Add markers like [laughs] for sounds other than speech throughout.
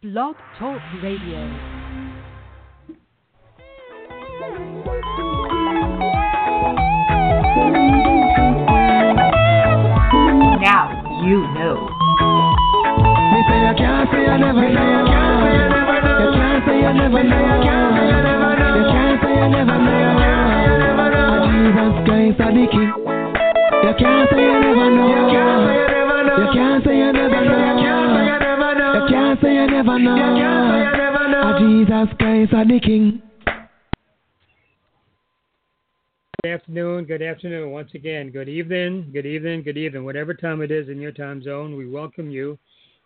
Blog Talk Radio. Now you know. Me say I can't say I never know. You can't say I never know. You can't say I never know. Jesus Christ are the King. You can't say I never know. You can't say I never know. You can't say I never know. Jesus Christ are the King. Good afternoon, good afternoon. Once again, good evening, good evening, good evening. Whatever time it is in your time zone, we welcome you.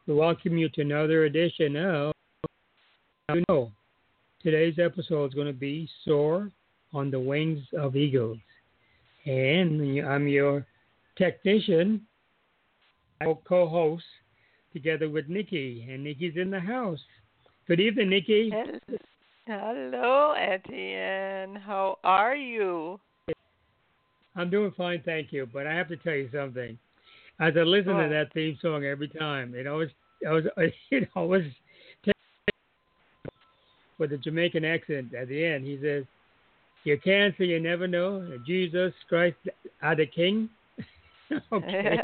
We welcome you to another edition of You Know. Today's episode is going to be Soar on the Wings of Eagles. And I'm your technician, co host, together with Nicky. And Nicky's in the house. Good evening, Nicky. Hello, Etienne. How are you? I'm doing fine, thank you. But I have to tell you something. As I listen What? to that theme song every time, it always, it always, [laughs] it always [laughs] with a Jamaican accent at the end. He says, "You can't say you never know. Jesus Christ are the King." [laughs] okay,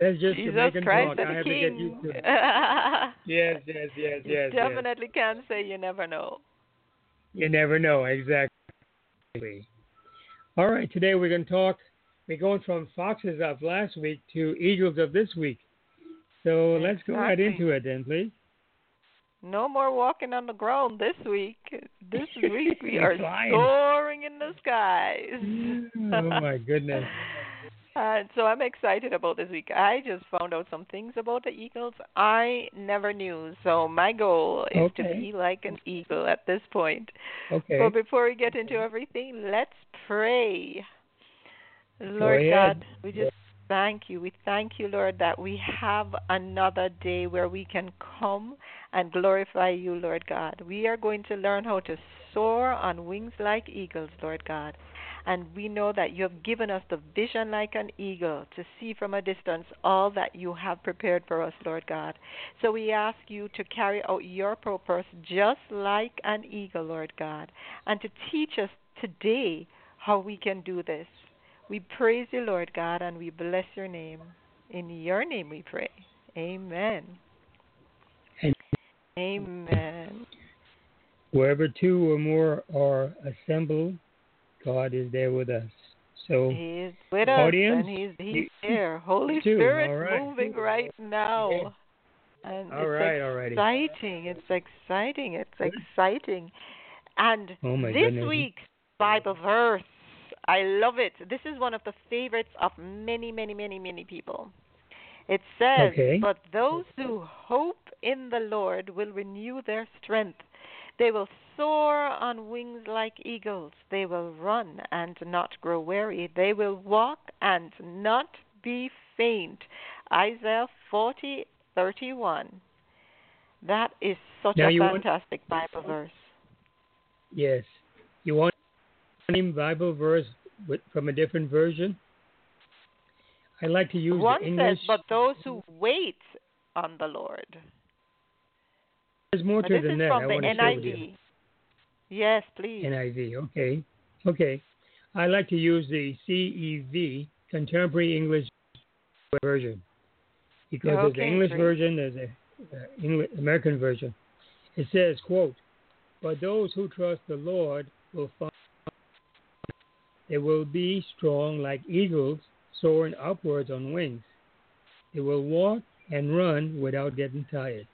that's just Jesus Jamaican Christ talk. I and the have to get King. used to it. [laughs] Yes, yes, yes, You yes, yes. definitely can say you never know. You never know exactly. All right, today we're going to talk. We're going from foxes of last week to eagles of this week. So let's go right into it then, please. No more walking on the ground this week. This week we [laughs] are Flying. soaring in the skies. oh my goodness. [laughs] Uh, so I'm excited about this week. I just found out some things about the eagles I never knew. So my goal is to be like an eagle at this point. Okay. But before we get into everything, let's pray. Lord ahead. God, we just thank you. We thank you, Lord, that we have another day where we can come and glorify you, Lord God. We are going to learn how to soar on wings like eagles, Lord God. And we know that you have given us the vision like an eagle to see from a distance all that you have prepared for us, Lord God. So we ask you to carry out your purpose just like an eagle, Lord God, and to teach us today how we can do this. We praise you, Lord God, and we bless your name. In your name we pray. Amen. Amen. wherever two or more are assembled, God is there with us. So He is with us, Audience, and He's He's you- here. Holy Spirit right. moving right now. Yeah. And all it's right, exciting. It's exciting. It's exciting. And Oh this goodness. week's Bible verse, I love it. This is one of the favorites of many, many, many, many people. It says, Okay. But those who hope in the Lord will renew their strength. They will soar on wings like eagles. They will run and not grow weary. They will walk and not be faint. Isaiah forty thirty one. That is such Now a you want- fantastic Bible verse. Yes. You want any Bible verse with, from a different version? I like to use One the English. says, But those who wait on the Lord. There's more to it than that. from I the want to share with you. Yes, please. NIV. Okay. Okay. I like to use the CEV, Contemporary English Version, because there's Okay, an English great. version, there's a uh, English, American version. It says, "quote But those who trust the Lord will find they will be strong like eagles, soaring upwards on wings. They will walk and run without getting tired."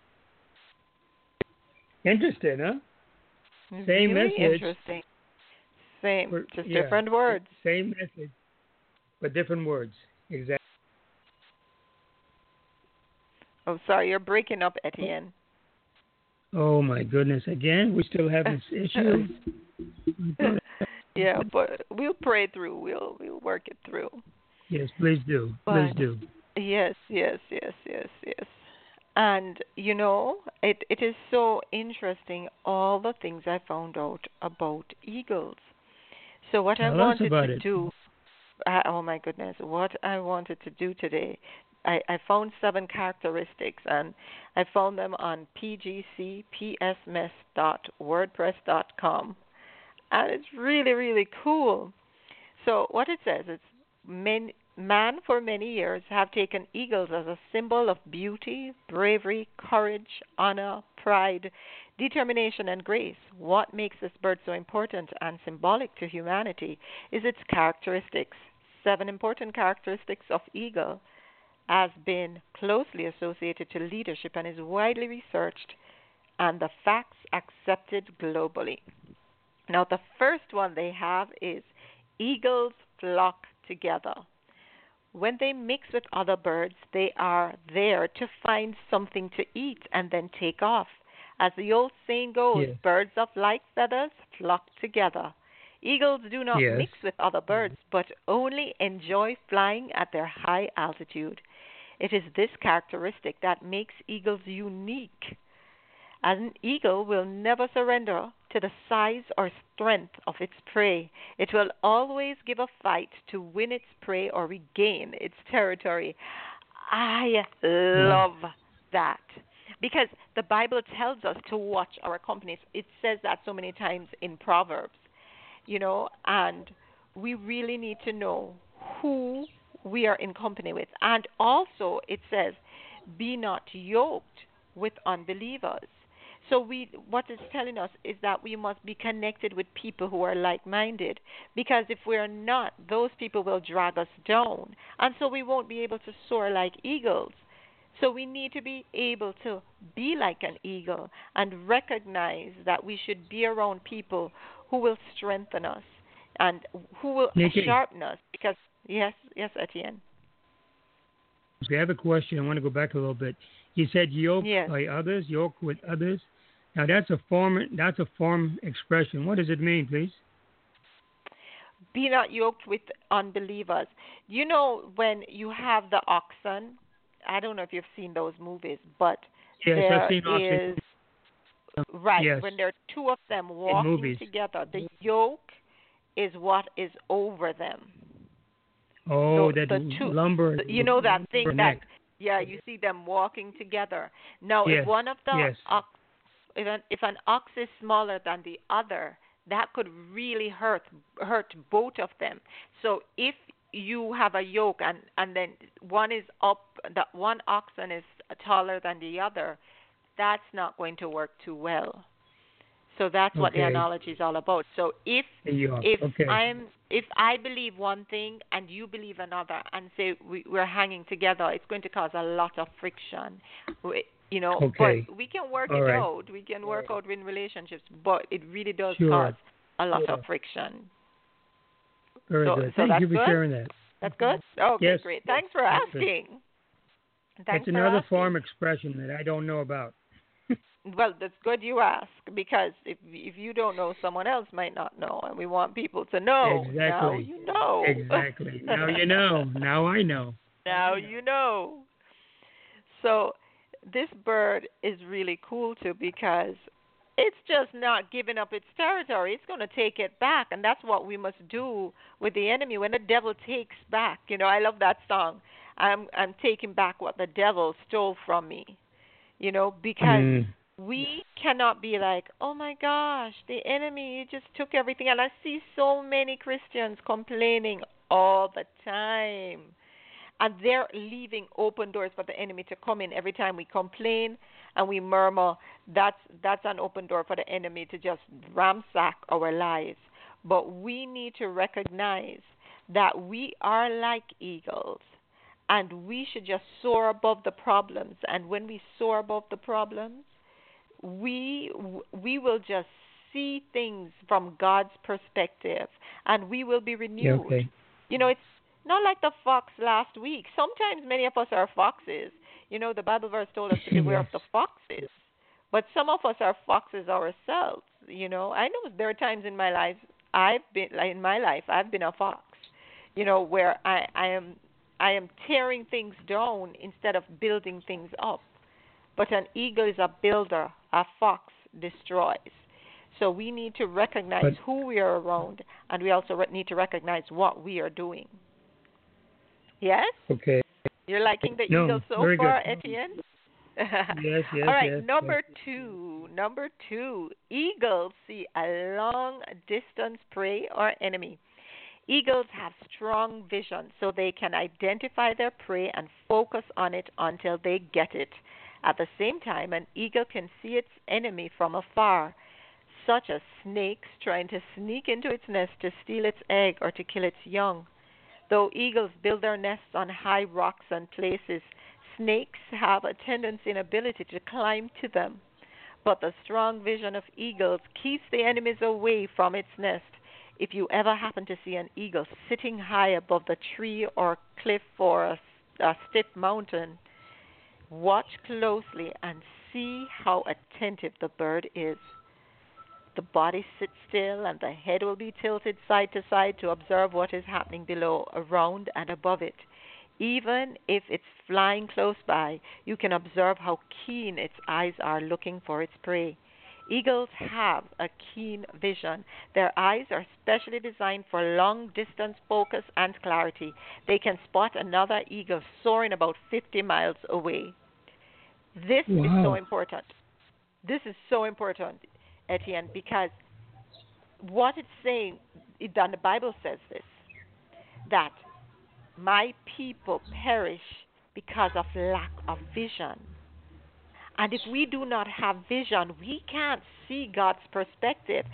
Interesting, huh? Same really message. interesting. Same, For- just yeah. different words. Same message, but different words. Exactly. Oh, sorry, you're breaking up, Etienne. Oh my goodness! Again, we still have this issue. [laughs] yeah, but we'll pray through. We'll we'll work it through. yes, please do. Please But- do. Yes, yes, yes, yes, yes. And you know, it it is so interesting all the things I found out about eagles. So what I Tell us wanted to it. do uh, oh my goodness, what I wanted to do today I, I found seven characteristics, and I found them on pgcpsmess.wordpress.com, and it's really really cool. So what it says it's men, man for many years have taken eagles as a symbol of beauty, bravery, courage, honor, pride, determination, and grace. What makes this bird so important and symbolic to humanity is its characteristics. Seven important characteristics of eagle has been closely associated to leadership and is widely researched and the facts accepted globally. Now, the first one they have is eagles flock together. When they mix with other birds, they are there to find something to eat and then take off. As the old saying goes, Yes. birds of like feathers flock together. Eagles do not Yes. mix with other birds, but only enjoy flying at their high altitude. It is this characteristic that makes eagles unique. An eagle will never surrender to the size or strength of its prey. It will always give a fight to win its prey or regain its territory. I hmm. love that because the Bible tells us to watch our companies. It says that so many times in Proverbs, you know, and we really need to know who we are in company with. And also, it says, be not yoked with unbelievers. So we what it's telling us is that we must be connected with people who are like-minded because if we are not those people will drag us down and so we won't be able to soar like eagles. So we need to be able to be like an eagle and recognize that we should be around people who will strengthen us and who will Nicky. sharpen us because yes, yes, Etienne. Okay, I have a question. I want to go back a little bit. You said yoke Yes. by others, yoke with others. Now that's a form. That's a form expression. What does it mean, please? be not yoked with unbelievers. You know when you have the oxen, I don't know if you've seen those movies, but Yes, there I've seen oxen. right Yes. when there are two of them walking together. The yoke is what is over them. Oh, the- that the two- lumber. You know that thing that neck. yeah, you see them walking together. Now, Yes, if one of the yes. ox, if an, if an ox is smaller than the other, that could really hurt hurt both of them. So if you have a yoke and and then one is up, the one oxen is taller than the other, that's not going to work too well. So that's what the analogy is all about. So if if okay. I'm if I believe one thing and you believe another, and say we, we're hanging together, it's going to cause a lot of friction. We, you know, Okay. but we can work All it right. out. We can work out in relationships, but it really does Sure. cause a lot Yeah. of friction. Very so- good. so Thank you for good? sharing that. That's good. Mm-hmm. Okay, Yes. great. Thanks for That's asking. Thanks It's another asking. form expression that I don't know about. [laughs] Well, that's good you ask because if if you don't know, someone else might not know, and we want people to know. Now Exactly. you know. Exactly. now [laughs] you know. Now I know. now you know. So this bird is really cool too because it's just not giving up its territory. It's going to take it back, and that's what we must do with the enemy. When the devil takes back, you know, I love that song. I'm I'm taking back what the devil stole from me. You know, because Mm. we cannot be like, oh my gosh, the enemy just took everything. And I see so many Christians complaining all the time. And they're leaving open doors for the enemy to come in every time we complain and we murmur. That's that's an open door for the enemy to just ransack our lives. But we need to recognize that we are like eagles and we should just soar above the problems. And when we soar above the problems, we we will just see things from God's perspective, and we will be Yeah, renewed. okay. You know, it's not like the fox last week. Sometimes many of us are foxes. You know, the Bible verse told us to beware of the [laughs] foxes. But some of us are foxes ourselves. You know, I know there are times in my life I've been like in my life I've been a fox. You know, where I I am I am tearing things down instead of building things up. But an eagle is a builder, a fox destroys. So we need to recognize But- who we are around, and we also re- need to recognize what we are doing. Yes? Okay. You're liking the No, eagle so very good. far, Etienne? [laughs] Yes, yes, All right, yes, number yes. two. Number two. Eagles see a long distance prey or enemy. Eagles have strong vision, so they can identify their prey and focus on it until they get it. At the same time, an eagle can see its enemy from afar, such as snakes trying to sneak into its nest to steal its egg or to kill its young. Though eagles build their nests on high rocks and places, snakes have a tendency and ability to climb to them. But the strong vision of eagles keeps the enemies away from its nest. If you ever happen to see an eagle sitting high above the tree or cliff or a, a stiff mountain, watch closely and see how attentive the bird is. The body sits still and the head will be tilted side to side to observe what is happening below, around, and above it. Even if it's flying close by, you can observe how keen its eyes are looking for its prey. Eagles have a keen vision. Their eyes are specially designed for long distance focus and clarity. They can spot another eagle soaring about 50 miles away. This is so important. This is so important, Etienne, because what it's saying, it, and the Bible says this, that my people perish because of lack of vision. And if we do not have vision, we can't see God's perspective.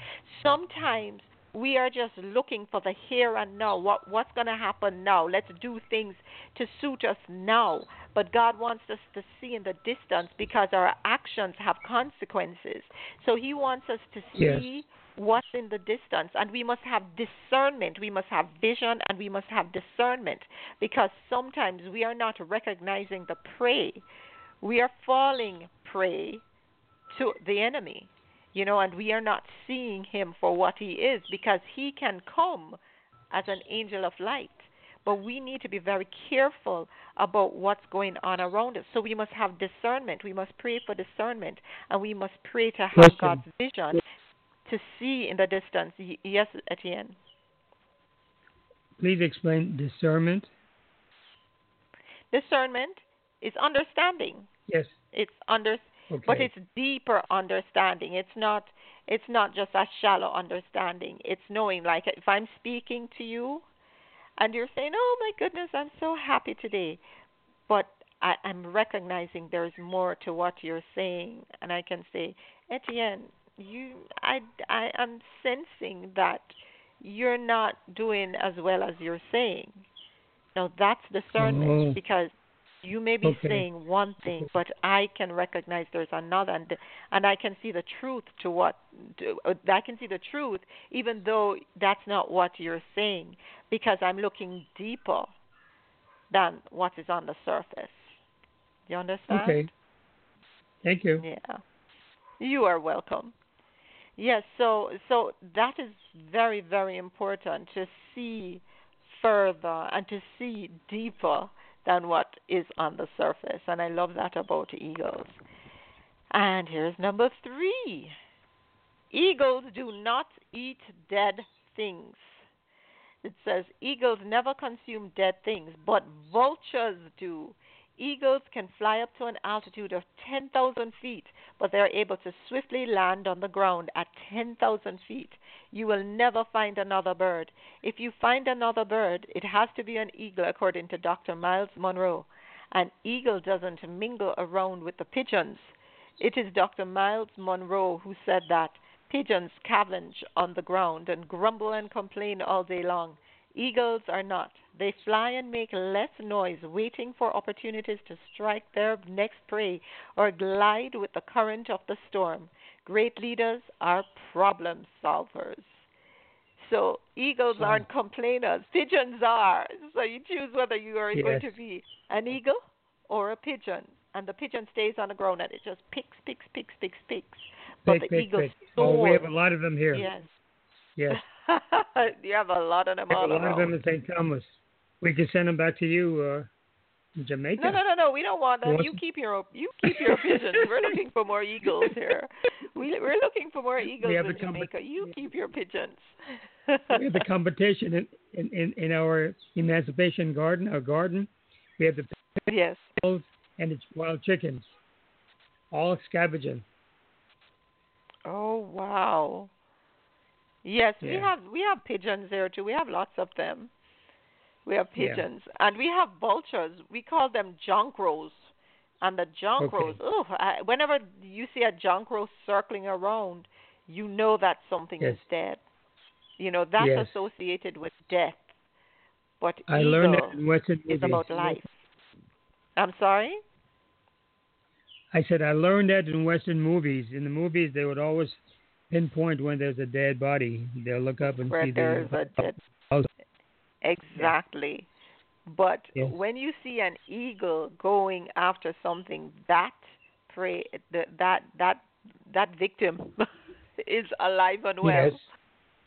Sometimes we are just looking for the here and now. What what's going to happen now? Let's do things to suit us now. But God wants us to see in the distance because our actions have consequences. So He wants us to Yes. see what's in the distance and we must have discernment we must have vision and we must have discernment because sometimes we are not recognizing the prey we are falling prey to the enemy you know and we are not seeing him for what he is because he can come as an angel of light but we need to be very careful about what's going on around us so we must have discernment we must pray for discernment and we must pray to have Question. god's vision to see in the distance. Yes, Etienne. Please explain discernment. Discernment is understanding. Yes. It's under, Okay. but it's deeper understanding. It's not. It's not just a shallow understanding. It's knowing, like if I'm speaking to you, and you're saying, "Oh my goodness, I'm so happy today," but I, I'm recognizing there's more to what you're saying, and I can say, Etienne, you, I, I am sensing that you're not doing as well as you're saying. Now that's discernment Oh. because you may be Okay. saying one thing, but I can recognize there's another, and and I can see the truth to what to, uh, I can see the truth, even though that's not what you're saying, because I'm looking deeper than what is on the surface. You understand? Okay. Thank you. Yeah. You are welcome. Yes, so so that is very very important to see further and to see deeper than what is on the surface and I love that about eagles. And here's number 3. Eagles do not eat dead things. It says eagles never consume dead things, but vultures do. Eagles can fly up to an altitude of 10,000 feet, but they are able to swiftly land on the ground at 10,000 feet. You will never find another bird. If you find another bird, it has to be an eagle, according to Dr. Myles Munroe. An eagle doesn't mingle around with the pigeons. It is Dr. Myles Munroe who said that pigeons scavenge on the ground and grumble and complain all day long. Eagles are not. They fly and make less noise, waiting for opportunities to strike their next prey or glide with the current of the storm. Great leaders are problem solvers. So eagles Wow. aren't complainers. Pigeons are. So you choose whether you are going to be an eagle or a pigeon. And the pigeon stays on the ground and it just picks, picks, picks, picks, picks. But Pick, the pick, eagle pick. Oh, we have a lot of them here. Yes. Yes. [laughs] [laughs] you have a lot of them a lot of them in St. Thomas. We can send them back to you, uh, in Jamaica. No, no, no, no. We don't want them. You keep your you keep your pigeons. [laughs] We're looking for more eagles here. We we're looking for more eagles in Jamaica. You keep your pigeons. we have the [laughs] competition in, in, in, in our emancipation garden, our garden. We have the Yes. pigeons and it's wild chickens, all scavenging. Oh wow. Yes, we have we have pigeons there too. We have lots of them. We have Yeah. pigeons and we have vultures. We call them junk crows. And the junk Okay. oh, whenever you see a junk crow circling around, you know that something Yes. is dead. You know that's Yes. associated with death. But I learned that in Western movies. is about life. I'm sorry. I said I learned that in Western movies. In the movies, they would always pinpoint when there's a dead body. They'll look up and where see there's the a dead house. exactly but Yes. when you see an eagle going after something that prey that that that that victim [laughs] is alive and well Yes.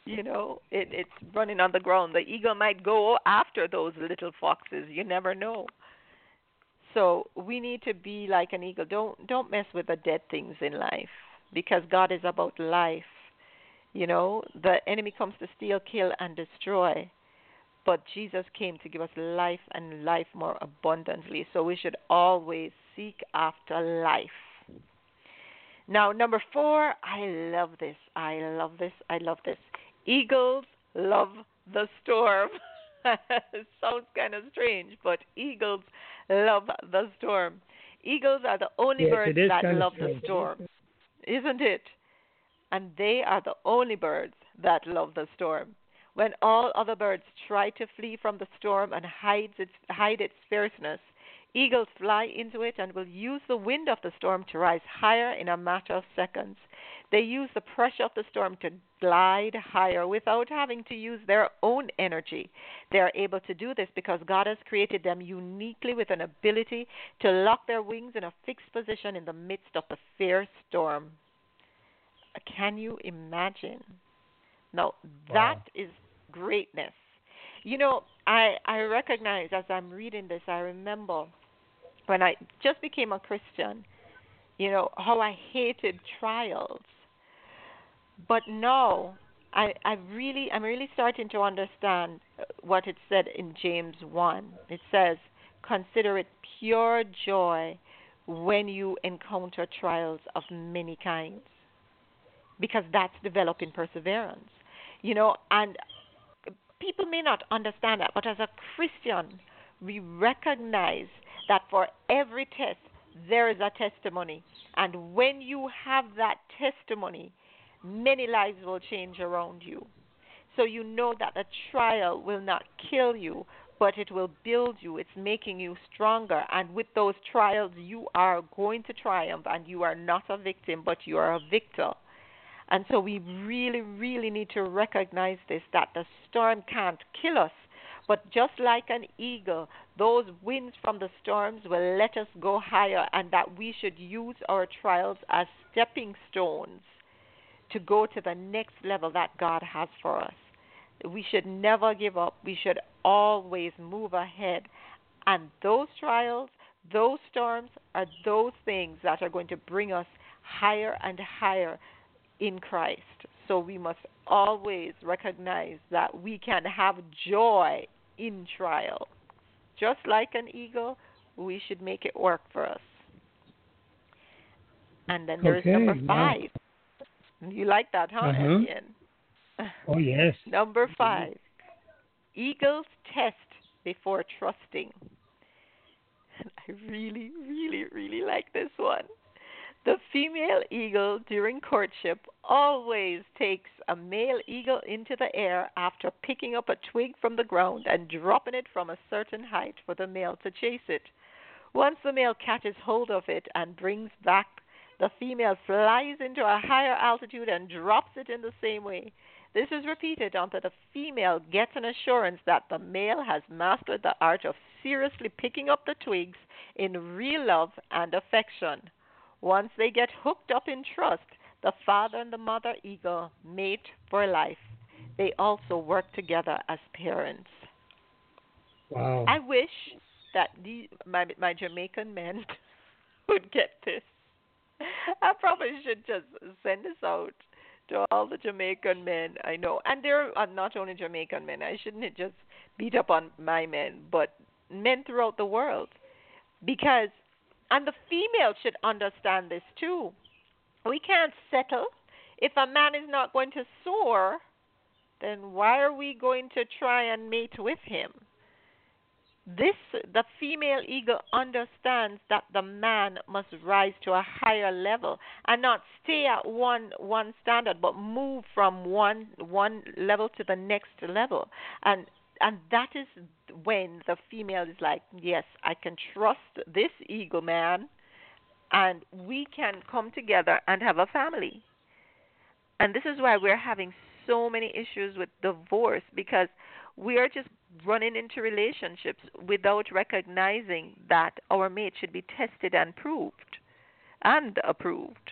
you know it it's running on the ground the eagle might go after those little foxes you never know so we need to be like an eagle don't don't mess with the dead things in life because god is about life you know the enemy comes to steal kill and destroy but jesus came to give us life and life more abundantly so we should always seek after life now, number four, I love this. I love this. I love this. Eagles love the storm. [laughs] Sounds kind of strange, but eagles love the storm. Eagles are the only Yes, birds that love the storm, isn't it? And they are the only birds that love the storm. When all other birds try to flee from the storm and hides its, hide its fierceness, Eagles fly into it and will use the wind of the storm to rise higher in a matter of seconds. They use the pressure of the storm to glide higher without having to use their own energy. They are able to do this because God has created them uniquely with an ability to lock their wings in a fixed position in the midst of the fierce storm. Uh, can you imagine? Now, that is greatness. You know, I I recognize as I'm reading this, I remember when I just became a Christian, you know, how I hated trials. But now I I really I'm really starting to understand what it said in James 1. It says, "Consider it pure joy when you encounter trials of many kinds." Because that's developing perseverance. You know, and people may not understand that, but as a Christian, we recognize that for every test, there is a testimony. And when you have that testimony, many lives will change around you. So you know that the trial will not kill you, but it will build you. It's making you stronger. And with those trials, you are going to triumph, and you are not a victim, but you are a victor. And so we really, really need to recognize this that the storm can't kill us. But just like an eagle, those winds from the storms will let us go higher, and that we should use our trials as stepping stones to go to the next level that God has for us. We should never give up, we should always move ahead. And those trials, those storms, are those things that are going to bring us higher and higher in Christ. So we must always recognize that we can have joy in trial. Just like an eagle, we should make it work for us. And then there's number Okay, wow. five. You like that, huh, Uh-huh. Etienne? [laughs] Oh yes. Number five. Eagles test before trusting. [laughs] I really, really, really like this one. The female eagle during courtship always takes a male eagle into the air after picking up a twig from the ground and dropping it from a certain height for the male to chase it. Once the male catches hold of it and brings back, the female flies into a higher altitude and drops it in the same way. This is repeated until the female gets an assurance that the male has mastered the art of seriously picking up the twigs in real love and affection. Once they get hooked up in trust, the father and the mother eagle mate for life. They also work together as parents. Wow. I wish that the, my my Jamaican men [laughs] would get this. I probably should just send this out to all the Jamaican men I know, and there are uh, not only Jamaican men. I shouldn't just beat up on my men, but men throughout the world because and the female should understand this too. We can't settle if a man is not going to soar, then why are we going to try and mate with him? This the female eagle understands that the man must rise to a higher level and not stay at one one standard but move from one one level to the next level and and that is when the female is like yes I can trust this eagle man and we can come together and have a family. And this is why we're having so many issues with divorce because we are just running into relationships without recognizing that our mate should be tested and proved and approved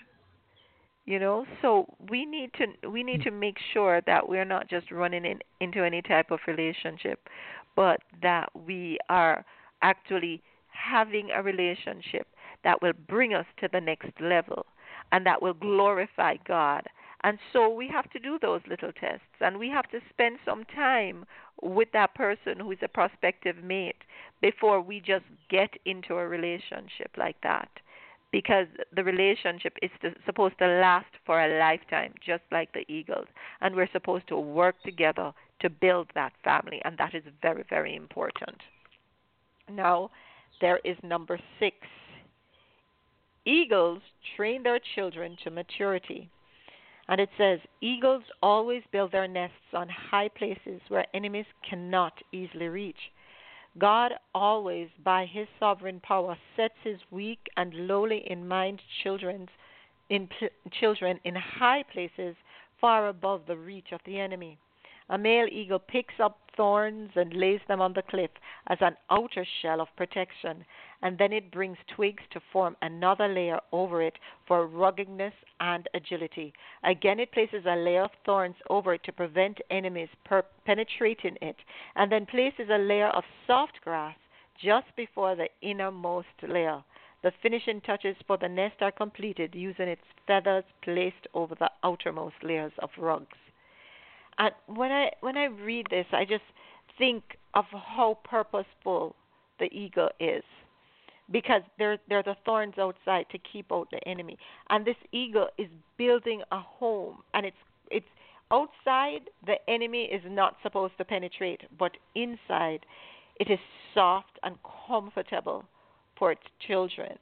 you know? So we need to we need hmm. to make sure that we're not just running in, into any type of relationship but that we are actually having a relationship that will bring us to the next level and that will glorify God. And so we have to do those little tests and we have to spend some time with that person who is a prospective mate before we just get into a relationship like that. Because the relationship is to, supposed to last for a lifetime, just like the eagles. And we're supposed to work together to build that family, and that is very, very important. Now, there is number six eagles train their children to maturity. And it says, Eagles always build their nests on high places where enemies cannot easily reach. God always, by his sovereign power, sets his weak and lowly in mind children in, children in high places far above the reach of the enemy. A male eagle picks up thorns and lays them on the cliff as an outer shell of protection, and then it brings twigs to form another layer over it for ruggedness and agility. Again, it places a layer of thorns over it to prevent enemies per- penetrating it, and then places a layer of soft grass just before the innermost layer. The finishing touches for the nest are completed using its feathers placed over the outermost layers of rugs. And when I when I read this, I just think of how purposeful the eagle is, because there there are the thorns outside to keep out the enemy, and this eagle is building a home, and it's it's outside the enemy is not supposed to penetrate, but inside it is soft and comfortable for its children,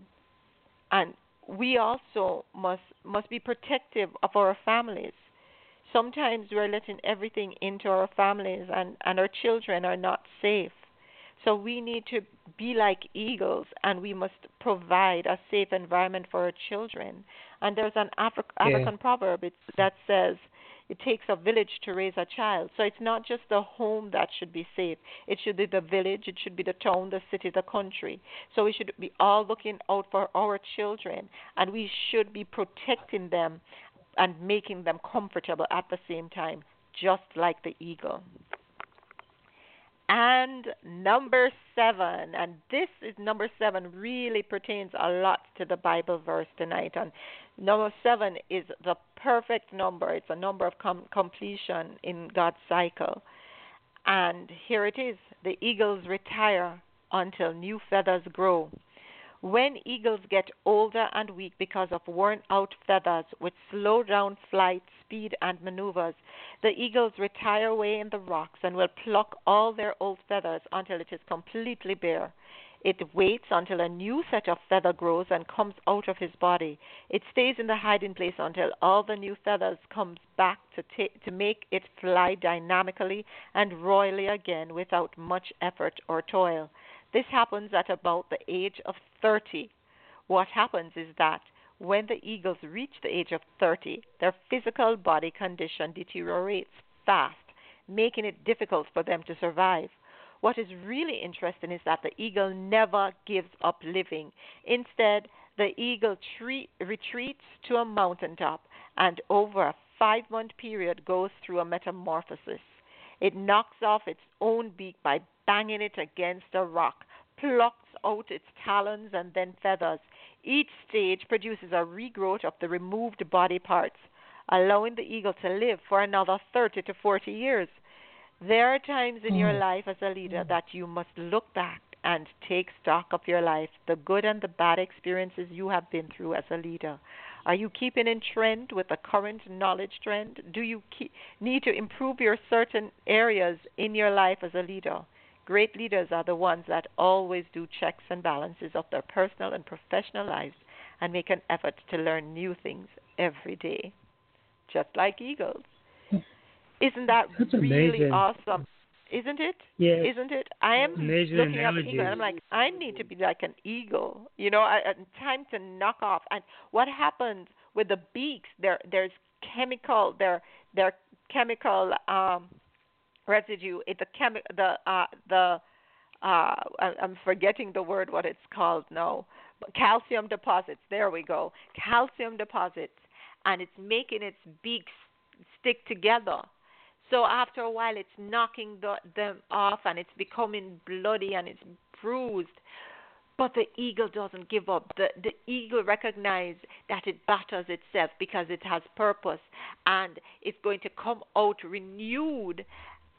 and we also must must be protective of our families sometimes we're letting everything into our families and, and our children are not safe. So we need to be like eagles and we must provide a safe environment for our children. And there's an Afri- African proverb that says, it takes a village to raise a child. So it's not just the home that should be safe. It should be the village, it should be the town, the city, the country. So we should be all looking out for our children and we should be protecting them and making them comfortable at the same time, just like the eagle. And number seven, and this is number seven, really pertains a lot to the Bible verse tonight. And number seven is the perfect number, it's a number of com- completion in God's cycle. And here it is the eagles retire until new feathers grow. When eagles get older and weak because of worn out feathers which slow down flight, speed, and maneuvers, the eagles retire away in the rocks and will pluck all their old feathers until it is completely bare. It waits until a new set of feather grows and comes out of his body. It stays in the hiding place until all the new feathers comes back to to make it fly dynamically and royally again without much effort or toil. This happens at about the age of 30. What happens is that when the eagles reach the age of 30, their physical body condition deteriorates fast, making it difficult for them to survive. What is really interesting is that the eagle never gives up living. Instead, the eagle tre- retreats to a mountaintop and over a five month period goes through a metamorphosis. It knocks off its own beak by banging it against a rock, plucks out its talons and then feathers. Each stage produces a regrowth of the removed body parts, allowing the eagle to live for another 30 to 40 years. There are times in your Mm. life as a leader that you must look back and take stock of your life, the good and the bad experiences you have been through as a leader. Are you keeping in trend with the current knowledge trend? Do you keep, need to improve your certain areas in your life as a leader? Great leaders are the ones that always do checks and balances of their personal and professional lives and make an effort to learn new things every day, just like eagles. Hmm. Isn't that That's really amazing. awesome? Isn't it? Yeah. Isn't it? I am looking analogy. eagle. And I'm like, I need to be like an eagle. You know, I, time to knock off. And what happens with the beaks? There, there's chemical. There, there chemical um, residue. It's a chemi- the uh, the uh, I- I'm forgetting the word what it's called now. Calcium deposits. There we go. Calcium deposits, and it's making its beaks stick together. So after a while, it's knocking the, them off, and it's becoming bloody and it's bruised. But the eagle doesn't give up. The the eagle recognizes that it batters itself because it has purpose, and it's going to come out renewed.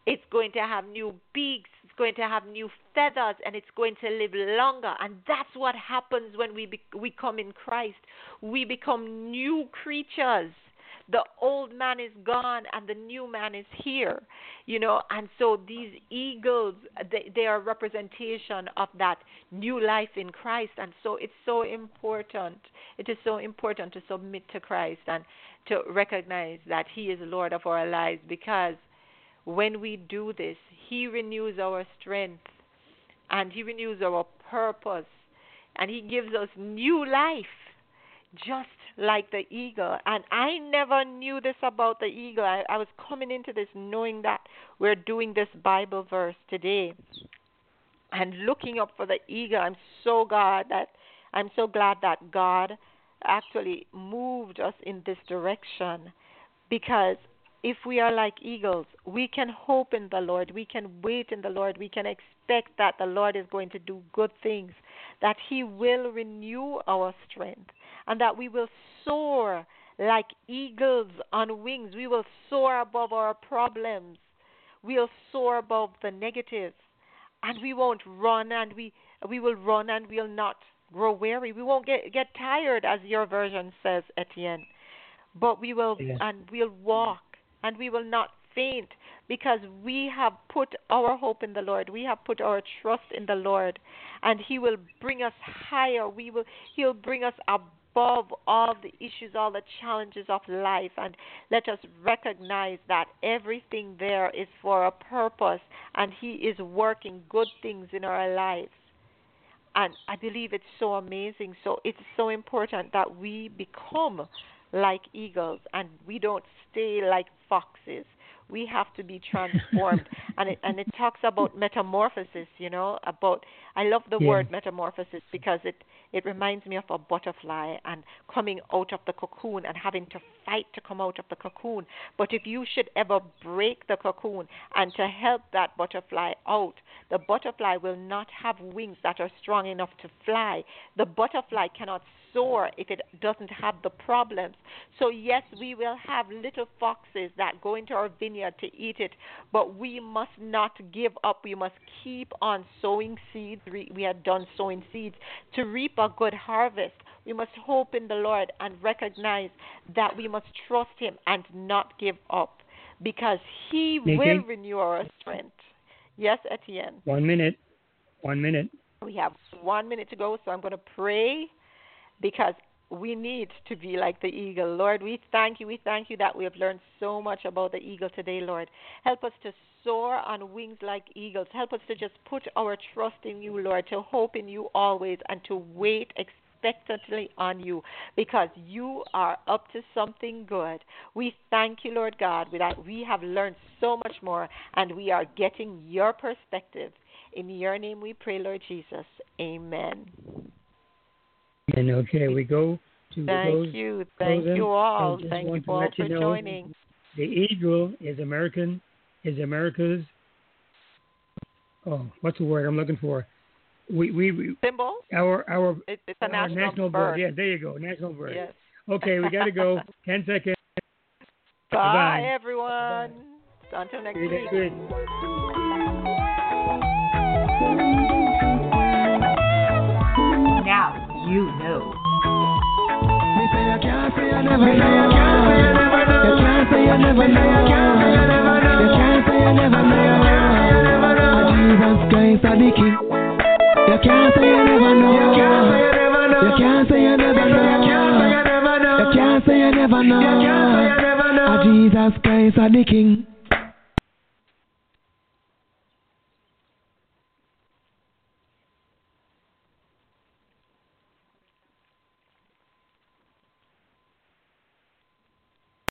It's going to have new beaks. It's going to have new feathers, and it's going to live longer. And that's what happens when we be, we come in Christ. We become new creatures the old man is gone and the new man is here you know and so these eagles they, they are a representation of that new life in christ. And so it's so important it is so important to submit to christ and to recognize that he is lord of our lives because when we do this he renews our strength and he renews our purpose and he gives us new life just like the eagle. And I never knew this about the eagle. I, I was coming into this knowing that we're doing this Bible verse today and looking up for the eagle. I'm so glad that I'm so glad that God actually moved us in this direction because if we are like eagles, we can hope in the Lord, we can wait in the Lord, we can expect that the Lord is going to do good things, that He will renew our strength, and that we will soar like eagles on wings. We will soar above our problems, we'll soar above the negatives, and we won't run and we we will run and we'll not grow weary. We won't get get tired, as your version says, Etienne. But we will and we'll walk and we will not faint because we have put our hope in the Lord. We have put our trust in the Lord and he will bring us higher. We will he'll bring us above all the issues, all the challenges of life and let us recognize that everything there is for a purpose and he is working good things in our lives. And I believe it's so amazing. So it's so important that we become like eagles and we don't stay like foxes. We have to be transformed. [laughs] and it and it talks about metamorphosis, you know, about I love the Yeah. word metamorphosis because it it reminds me of a butterfly and coming out of the cocoon and having to fight to come out of the cocoon. But if you should ever break the cocoon and to help that butterfly out, the butterfly will not have wings that are strong enough to fly. The butterfly cannot soar if it doesn't have the problems. So, yes, we will have little foxes that go into our vineyard to eat it, but we must not give up. We must keep on sowing seeds. We had done sowing seeds to reap a good harvest. We must hope in the Lord and recognize that we must trust Him and not give up because He Nicky? will renew our strength. Yes, Etienne. One minute. One minute. We have one minute to go, so I'm going to pray because we need to be like the eagle. Lord, we thank you. We thank you that we have learned so much about the eagle today, Lord. Help us to soar on wings like eagles. Help us to just put our trust in you, Lord, to hope in you always and to wait expectantly on you because you are up to something good. We thank you, Lord God, that we have learned so much more and we are getting your perspective. In your name we pray, Lord Jesus. Amen. And okay, we go to Thank those. you. Thank you all. Thank you all for you know joining. The eagle is American. Is America's. Oh, what's the word I'm looking for? We we, we Symbol? our our It, it's a our national, bird. bird. Yeah, there you go. National bird. Yes. Okay, we got to go. [laughs] Ten seconds. Bye, Bye-bye. everyone. Until next week. good. Never know. Jesus Christ are the King. You can't say you never know. You can't say you never know. You can't say you never know. You can't say you never know. You can't say you never know. You can't say you never know. Jesus Christ are the King.